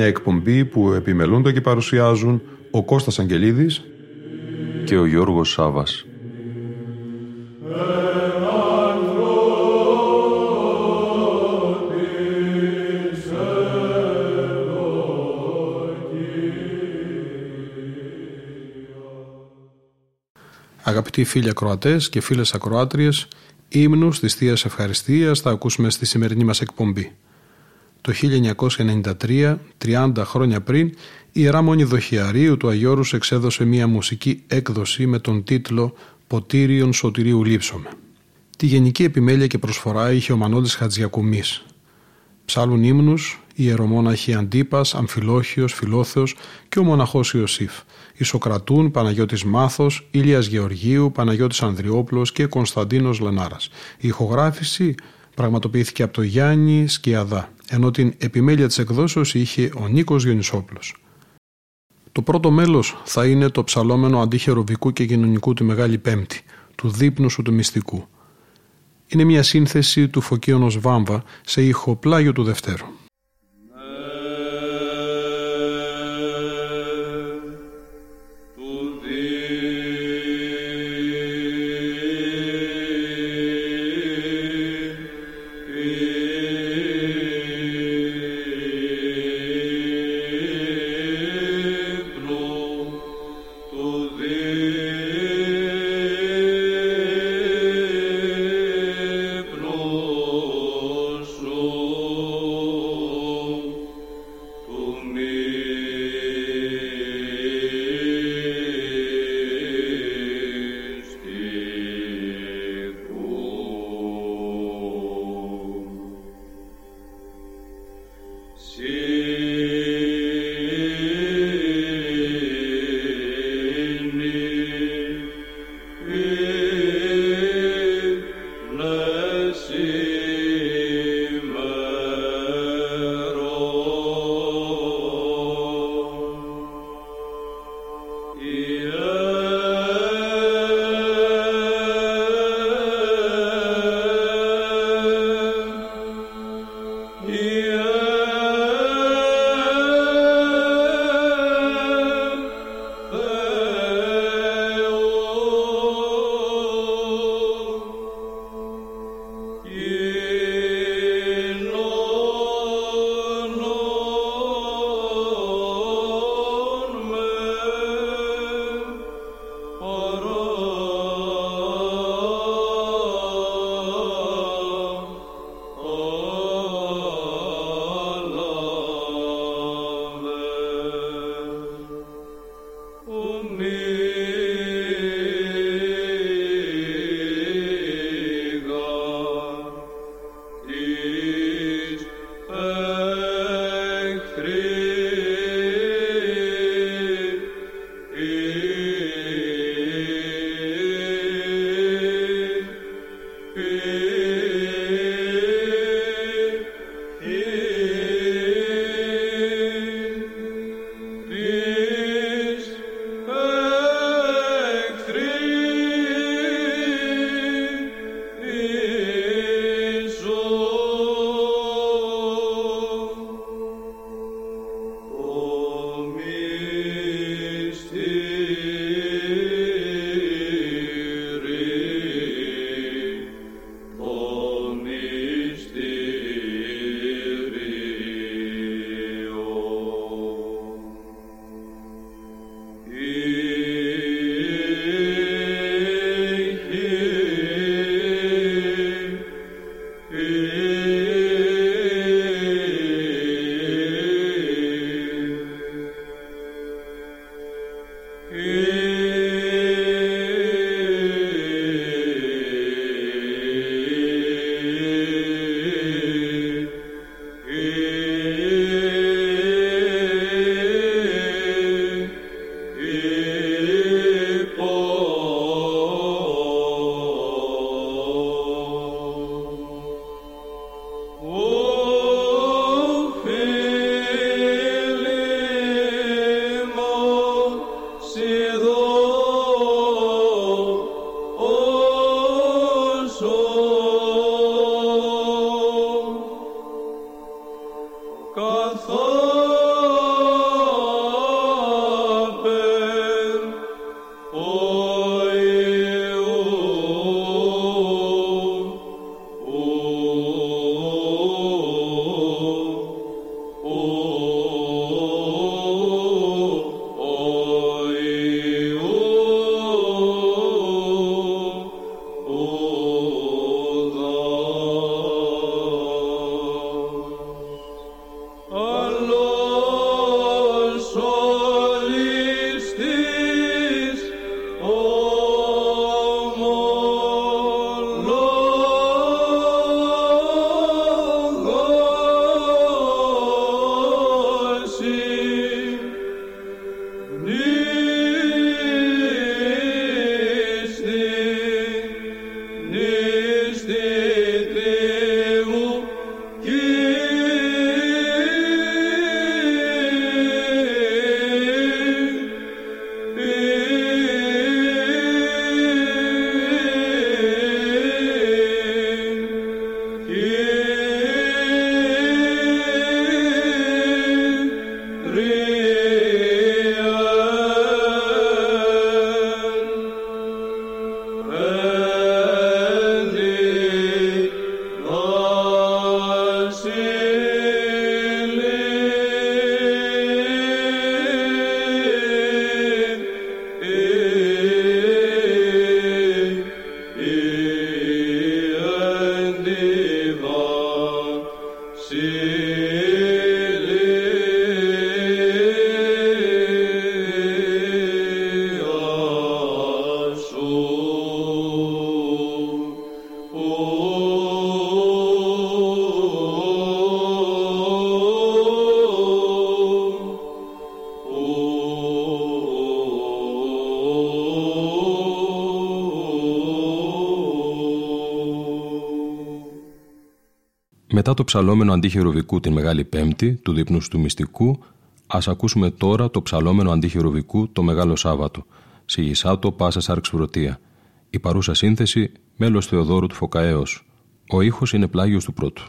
Μια εκπομπή που επιμελούνται και παρουσιάζουν ο Κώστας Αγγελίδης και ο Γιώργος Σάβας. Αγαπητοί φίλοι ακροατές και φίλες ακροάτριες, ύμνους της Θείας Ευχαριστίας θα ακούσουμε στη σημερινή μας εκπομπή. Το 1993, 30 χρόνια πριν, η Ιερά Μονή Δοχιαρίου του Αγιώρους εξέδωσε μια μουσική έκδοση με τον τίτλο «Ποτήριον Σωτηρίου Λείψομαι». Τη γενική επιμέλεια και προσφορά είχε ο Μανώλης Χατζιακουμής. Ψάλουν ύμνους η ιερομόναχοι Αντίπας, Αμφιλόχιος, Φιλόθεος και ο μοναχός Ιωσήφ. Ισοκρατούν Παναγιώτης Μάθος, Ηλίας Γεωργίου, Παναγιώτης Ανδριόπλος και Κωνσταντίνος Λενάρας. Η ηχογράφηση πραγματοποιήθηκε από το Γιάννη Σκιαδά, ενώ την επιμέλεια της εκδόσεως είχε ο Νίκος Γιονισόπουλος. Το πρώτο μέλος θα είναι το ψαλόμενο αντίχερο βικού και κοινωνικού τη Μεγάλη Πέμπτη, του δείπνου σου του μυστικού. Είναι μια σύνθεση του Φωκίωνος Βάμβα σε ήχο πλάγιο του Δευτέρου. Μετά το ψαλόμενο αντίχειροβικού την Μεγάλη Πέμπτη του δείπνου του Μυστικού, ας ακούσουμε τώρα το ψαλόμενο αντίχειροβικού το Μεγάλο Σάββατο, Σιγισάτο Πάσα Σάρξ Η παρούσα σύνθεση μέλος Θεοδόρου του Φωκαέως. Ο ήχος είναι πλάγιος του πρώτου.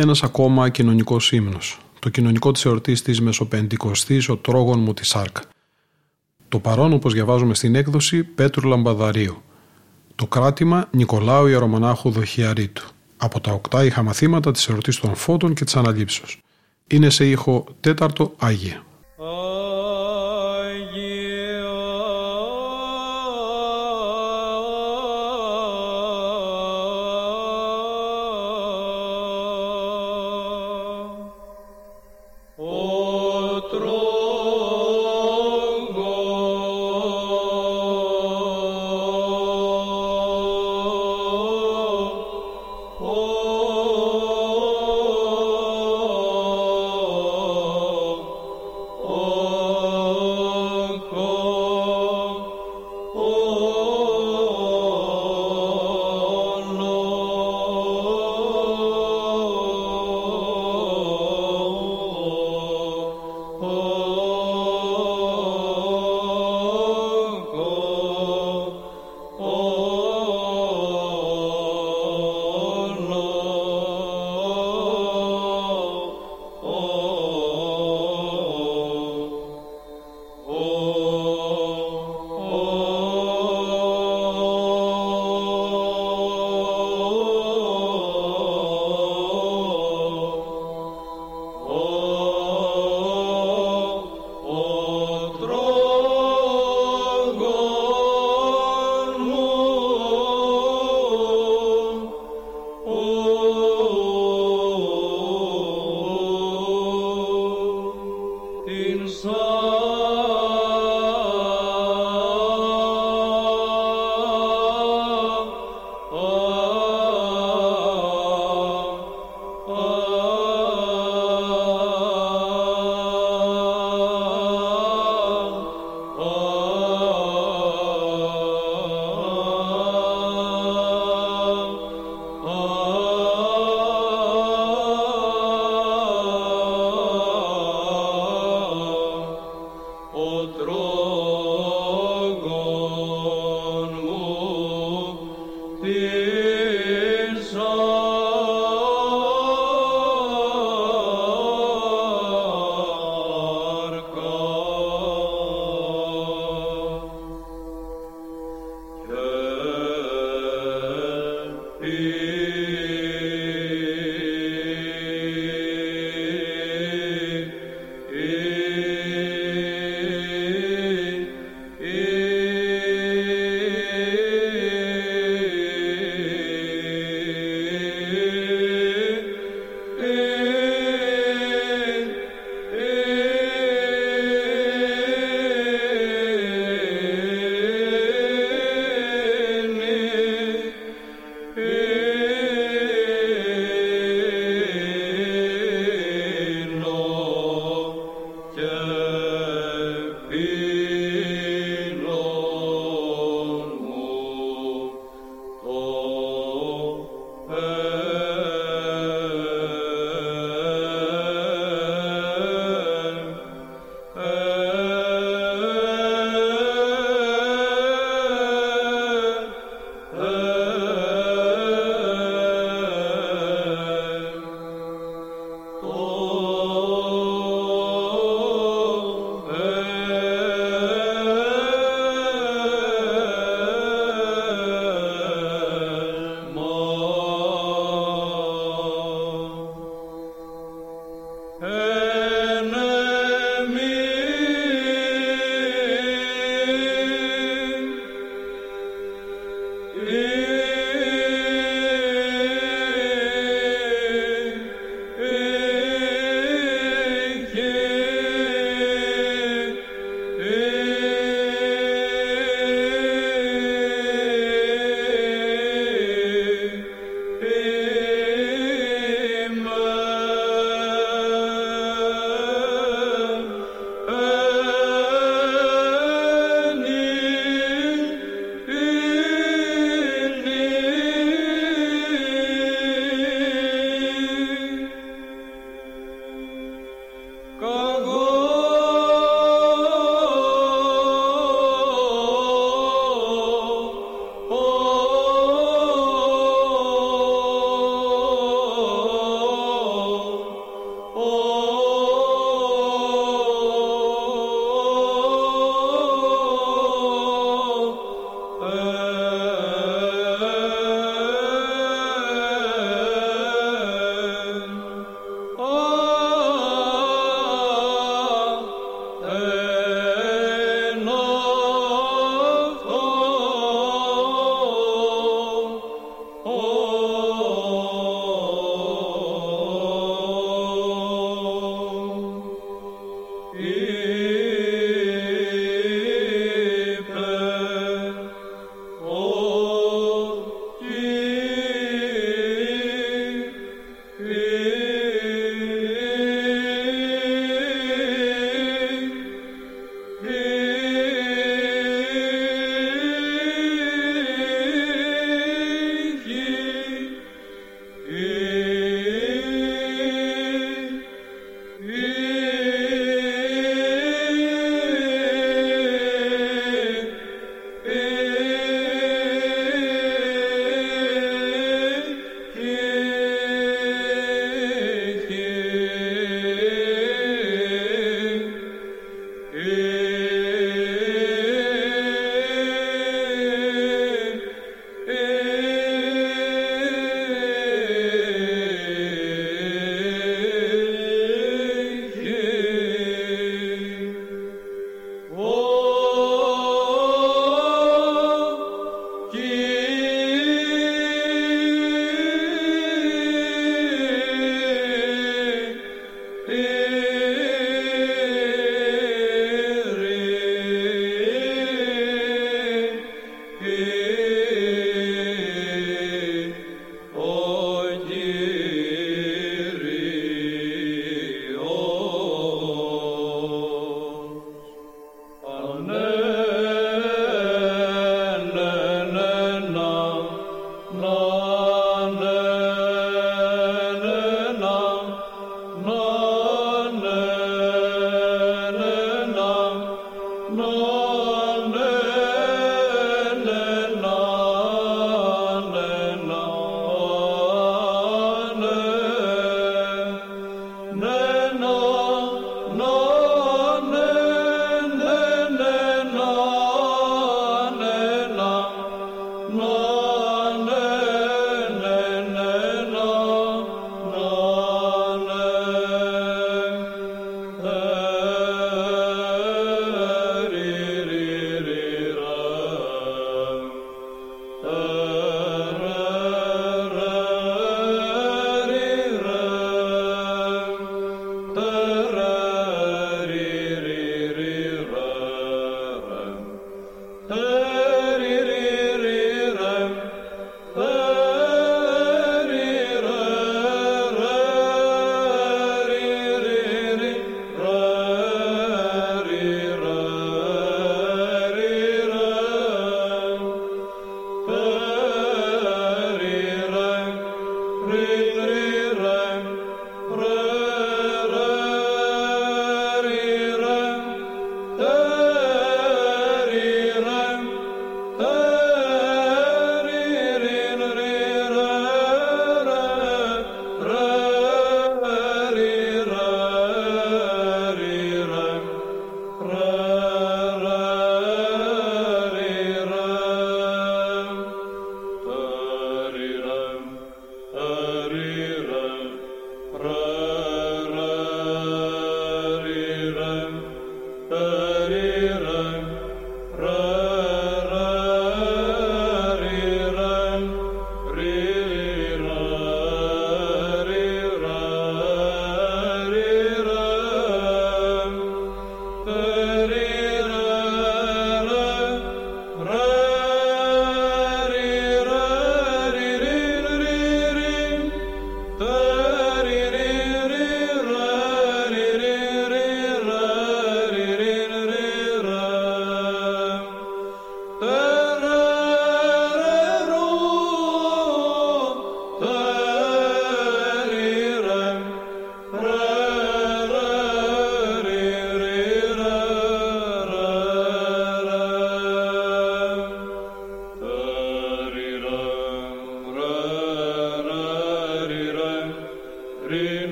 Ένας ακόμα κοινωνικός ύμνος. Το κοινωνικό της εορτής της Μεσοπεντηκοστής, ο τρόγων μου της ΣΑΡΚ. Το παρόν όπως διαβάζουμε στην έκδοση Πέτρου Λαμπαδαρίου. Το κράτημα Νικολάου Ιερομονάχου Δοχιαρίτου. Από τα οκτά είχα μαθήματα της εορτής των φώτων και της αναλήψεως. Είναι σε ήχο τέταρτο Άγια.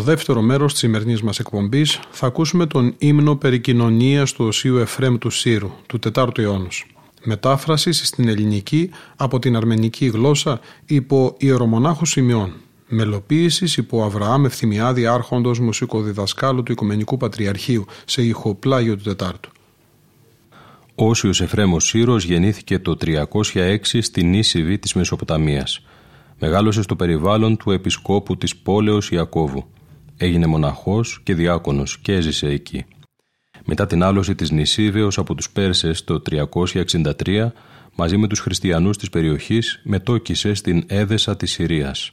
Στο δεύτερο μέρος της σημερινής μας εκπομπής θα ακούσουμε τον ύμνο περί κοινωνίας του Οσίου Εφρέμ του Σύρου, του 4ου αιώνα. Μετάφραση στην ελληνική από την αρμενική γλώσσα υπό ιερομονάχου σημειών. Μελοποίησης υπό Αβραάμ Ευθυμιάδη Άρχοντος μουσικοδιδασκάλου του Οικουμενικού Πατριαρχείου σε ηχοπλάγιο του Τετάρτου. Όσιος Εφρέμος Σύρος γεννήθηκε το 306 στην Ίσιβη της Μεσοποταμίας. Μεγάλωσε στο περιβάλλον του επισκόπου της πόλεως Ιακώβου. Έγινε μοναχός και διάκονος και έζησε εκεί. Μετά την άλωση της Νησίβεως από τους Πέρσες το 363, μαζί με τους χριστιανούς της περιοχής, μετόκισε στην Έδεσα της Συρίας.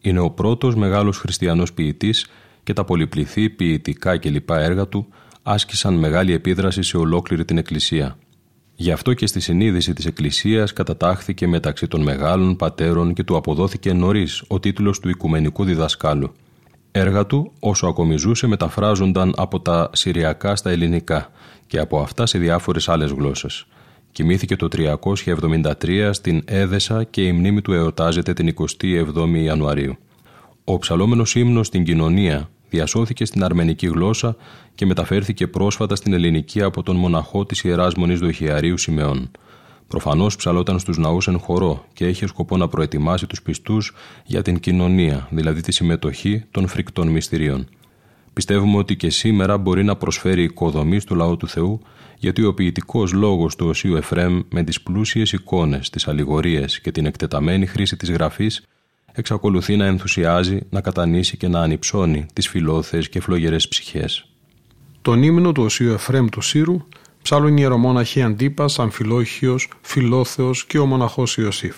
Είναι ο πρώτος μεγάλος χριστιανός ποιητής και τα πολυπληθή ποιητικά και λοιπά έργα του άσκησαν μεγάλη επίδραση σε ολόκληρη την Εκκλησία. Γι' αυτό και στη συνείδηση της Εκκλησίας κατατάχθηκε μεταξύ των μεγάλων πατέρων και του αποδόθηκε νωρίς ο τίτλος του Οικουμενικού Διδασκάλου. Έργα του, όσο ακόμη ζούσε, μεταφράζονταν από τα Συριακά στα Ελληνικά και από αυτά σε διάφορες άλλες γλώσσες. Κοιμήθηκε το 373 στην Έδεσα και η μνήμη του εορτάζεται την 27η Ιανουαρίου. Ο ψαλόμενος ύμνος στην κοινωνία διασώθηκε στην αρμενική γλώσσα και μεταφέρθηκε πρόσφατα στην ελληνική από τον μοναχό της Ιεράς Μονής Δοχιαρίου Σιμεών. Προφανώς ψαλόταν στους ναούς εν χορό και είχε σκοπό να προετοιμάσει τους πιστούς για την κοινωνία, δηλαδή τη συμμετοχή των φρικτών μυστηρίων. Πιστεύουμε ότι και σήμερα μπορεί να προσφέρει οικοδομή στο λαό του Θεού, γιατί ο ποιητικός λόγος του Οσίου Εφρέμ με τις πλούσιες εικόνες, τις αλληγορίες και την εκτεταμένη χρήση της γραφής εξακολουθεί να ενθουσιάζει, να κατανήσει και να ανυψώνει τις φιλόθεες και φλογερέ ψυχές. Τον ύμνο του Οσίου Εφρέμ του Σύρου ψάλλουν ιερομόναχοι Αντίπας, Αμφιλόχιος, Φιλόθεος και ο μοναχός Ιωσήφ.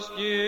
trust you.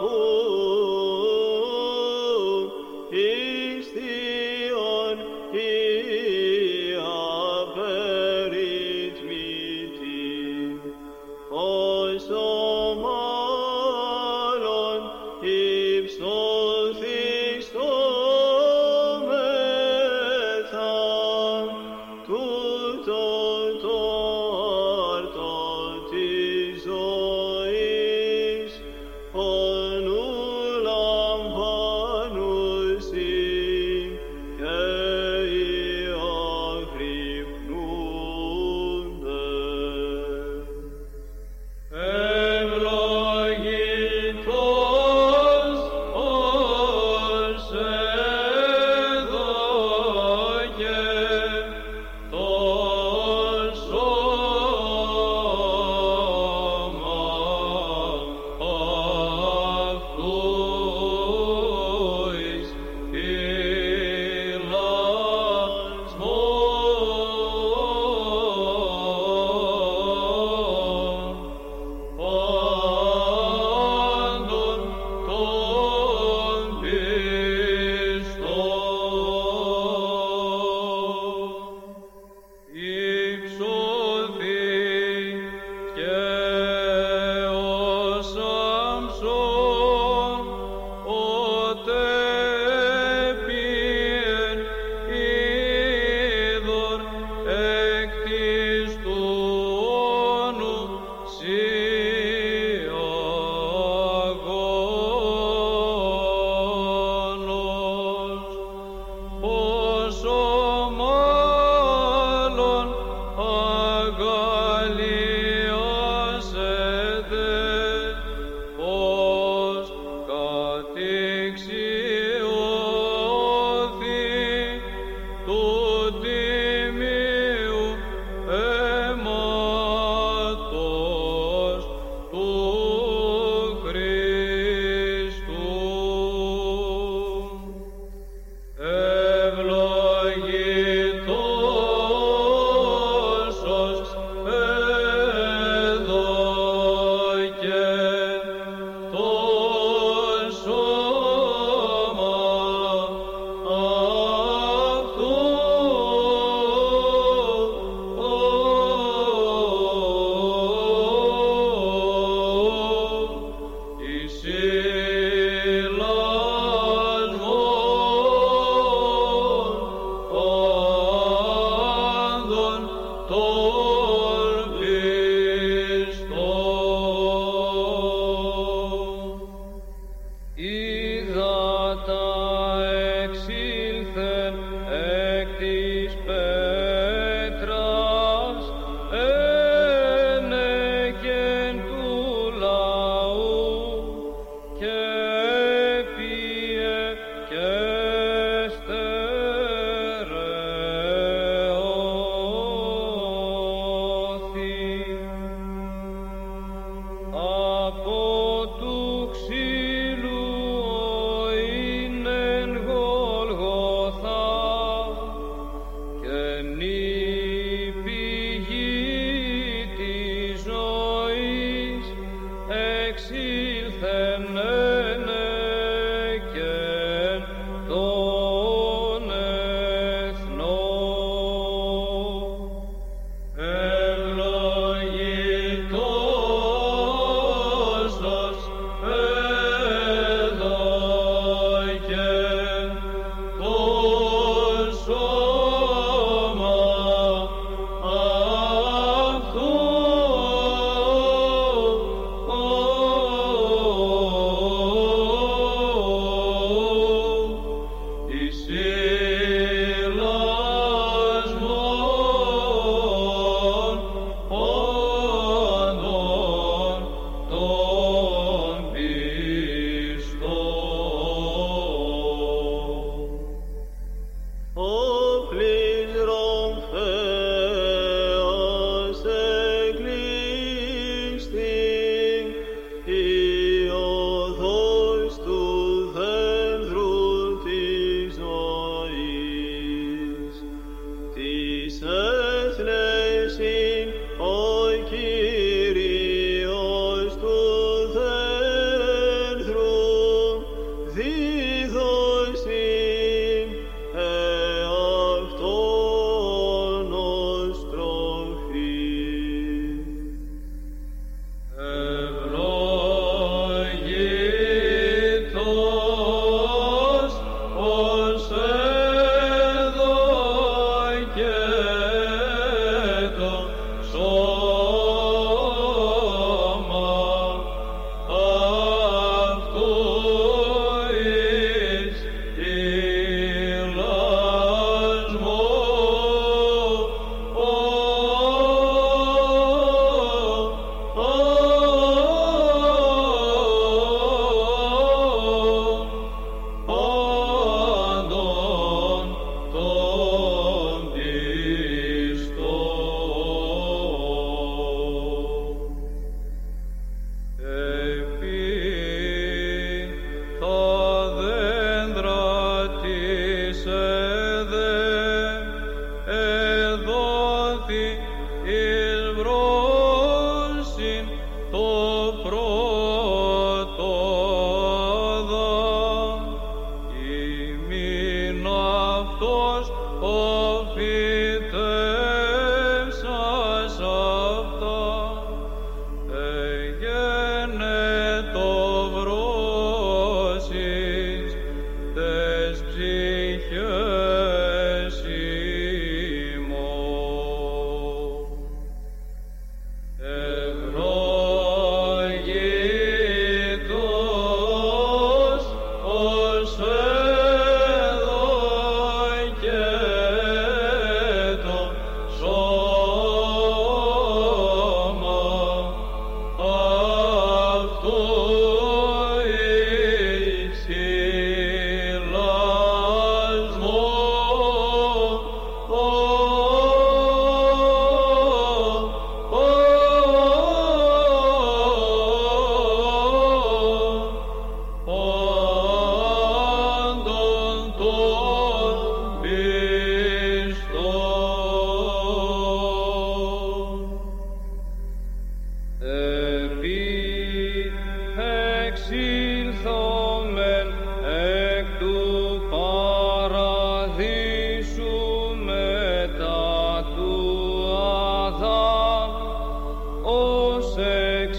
Oh.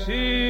see.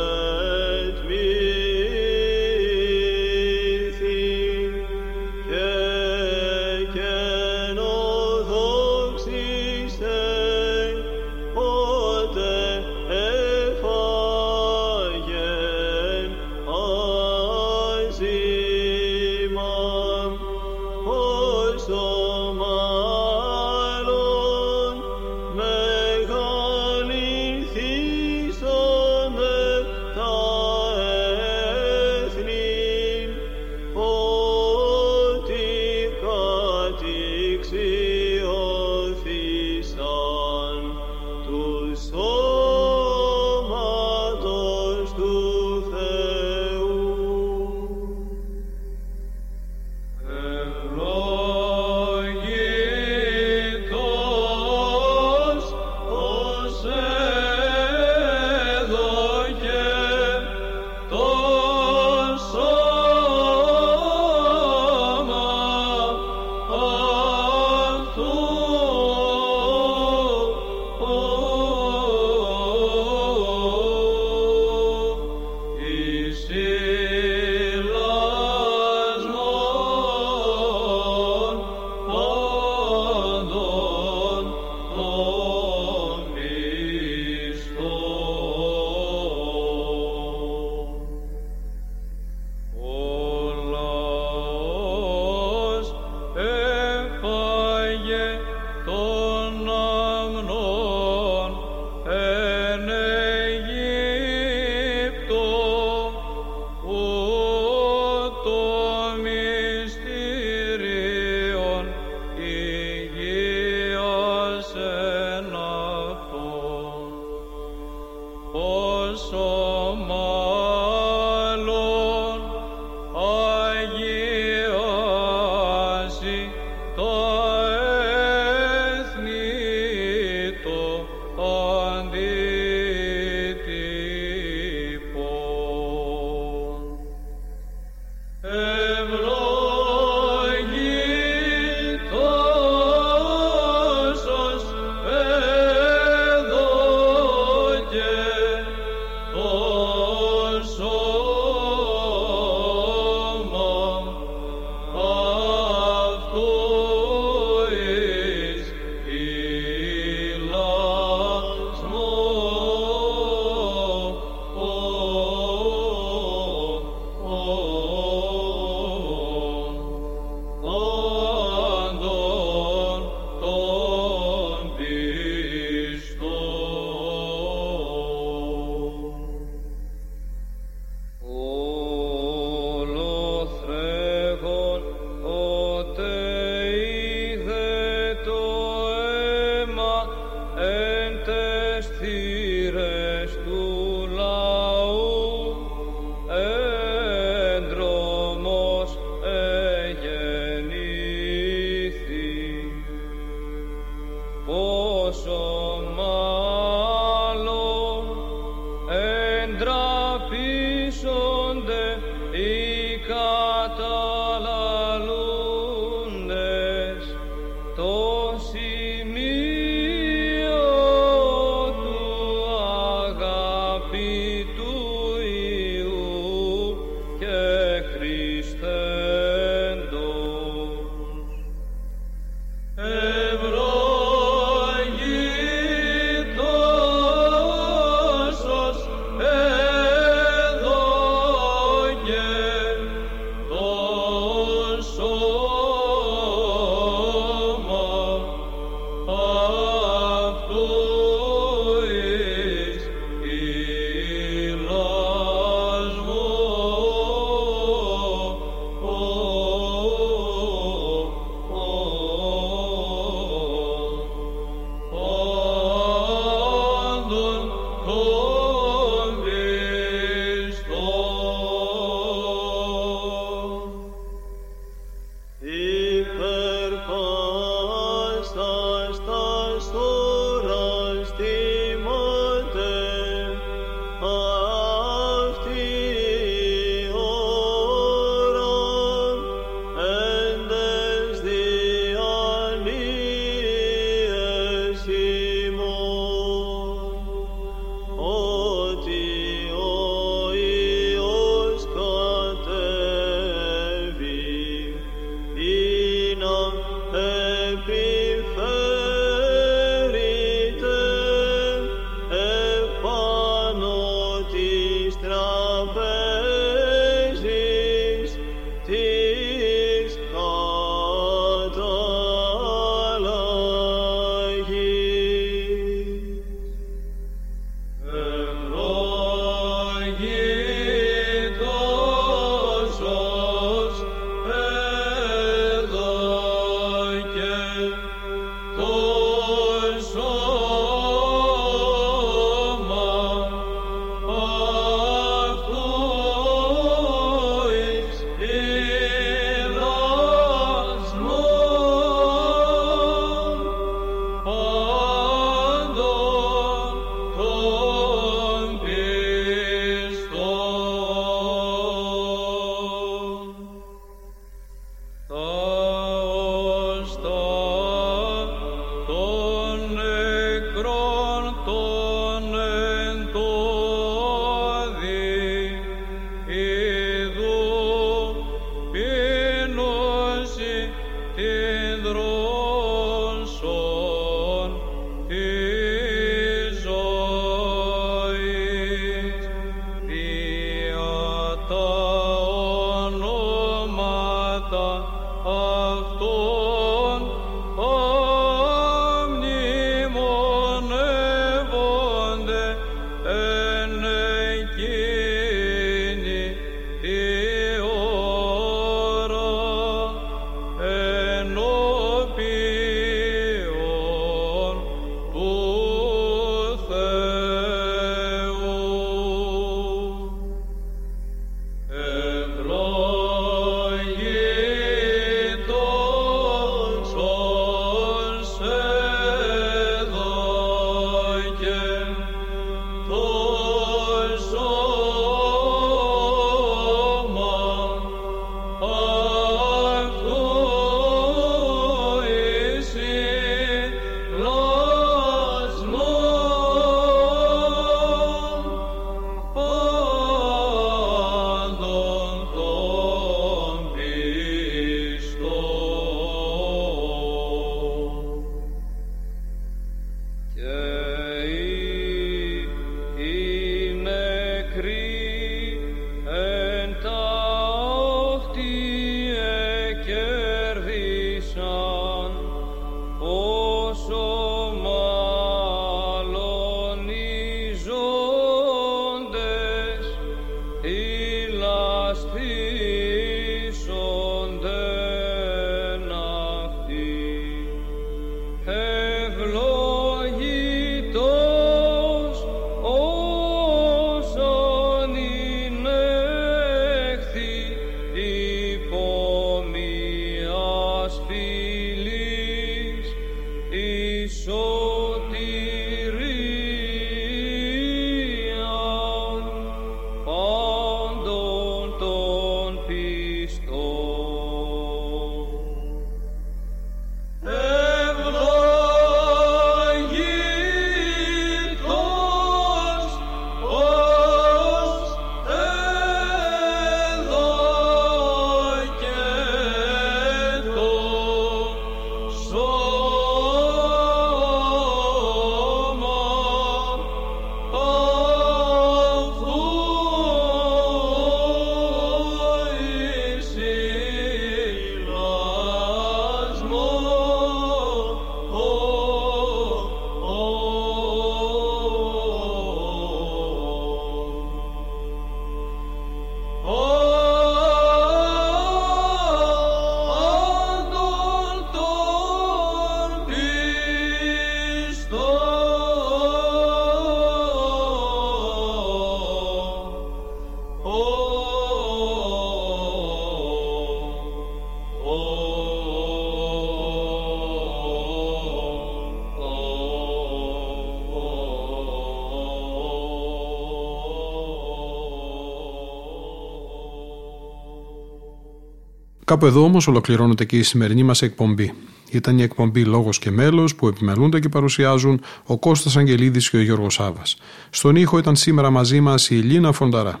Κάπου εδώ όμως ολοκληρώνεται και η σημερινή μας εκπομπή. Ήταν η εκπομπή Λόγος και Μέλος που επιμελούνται και παρουσιάζουν ο Κώστας Αγγελίδης και ο Γιώργος Σάβα. Στον ήχο ήταν σήμερα μαζί μας η Ελίνα Φονταρά.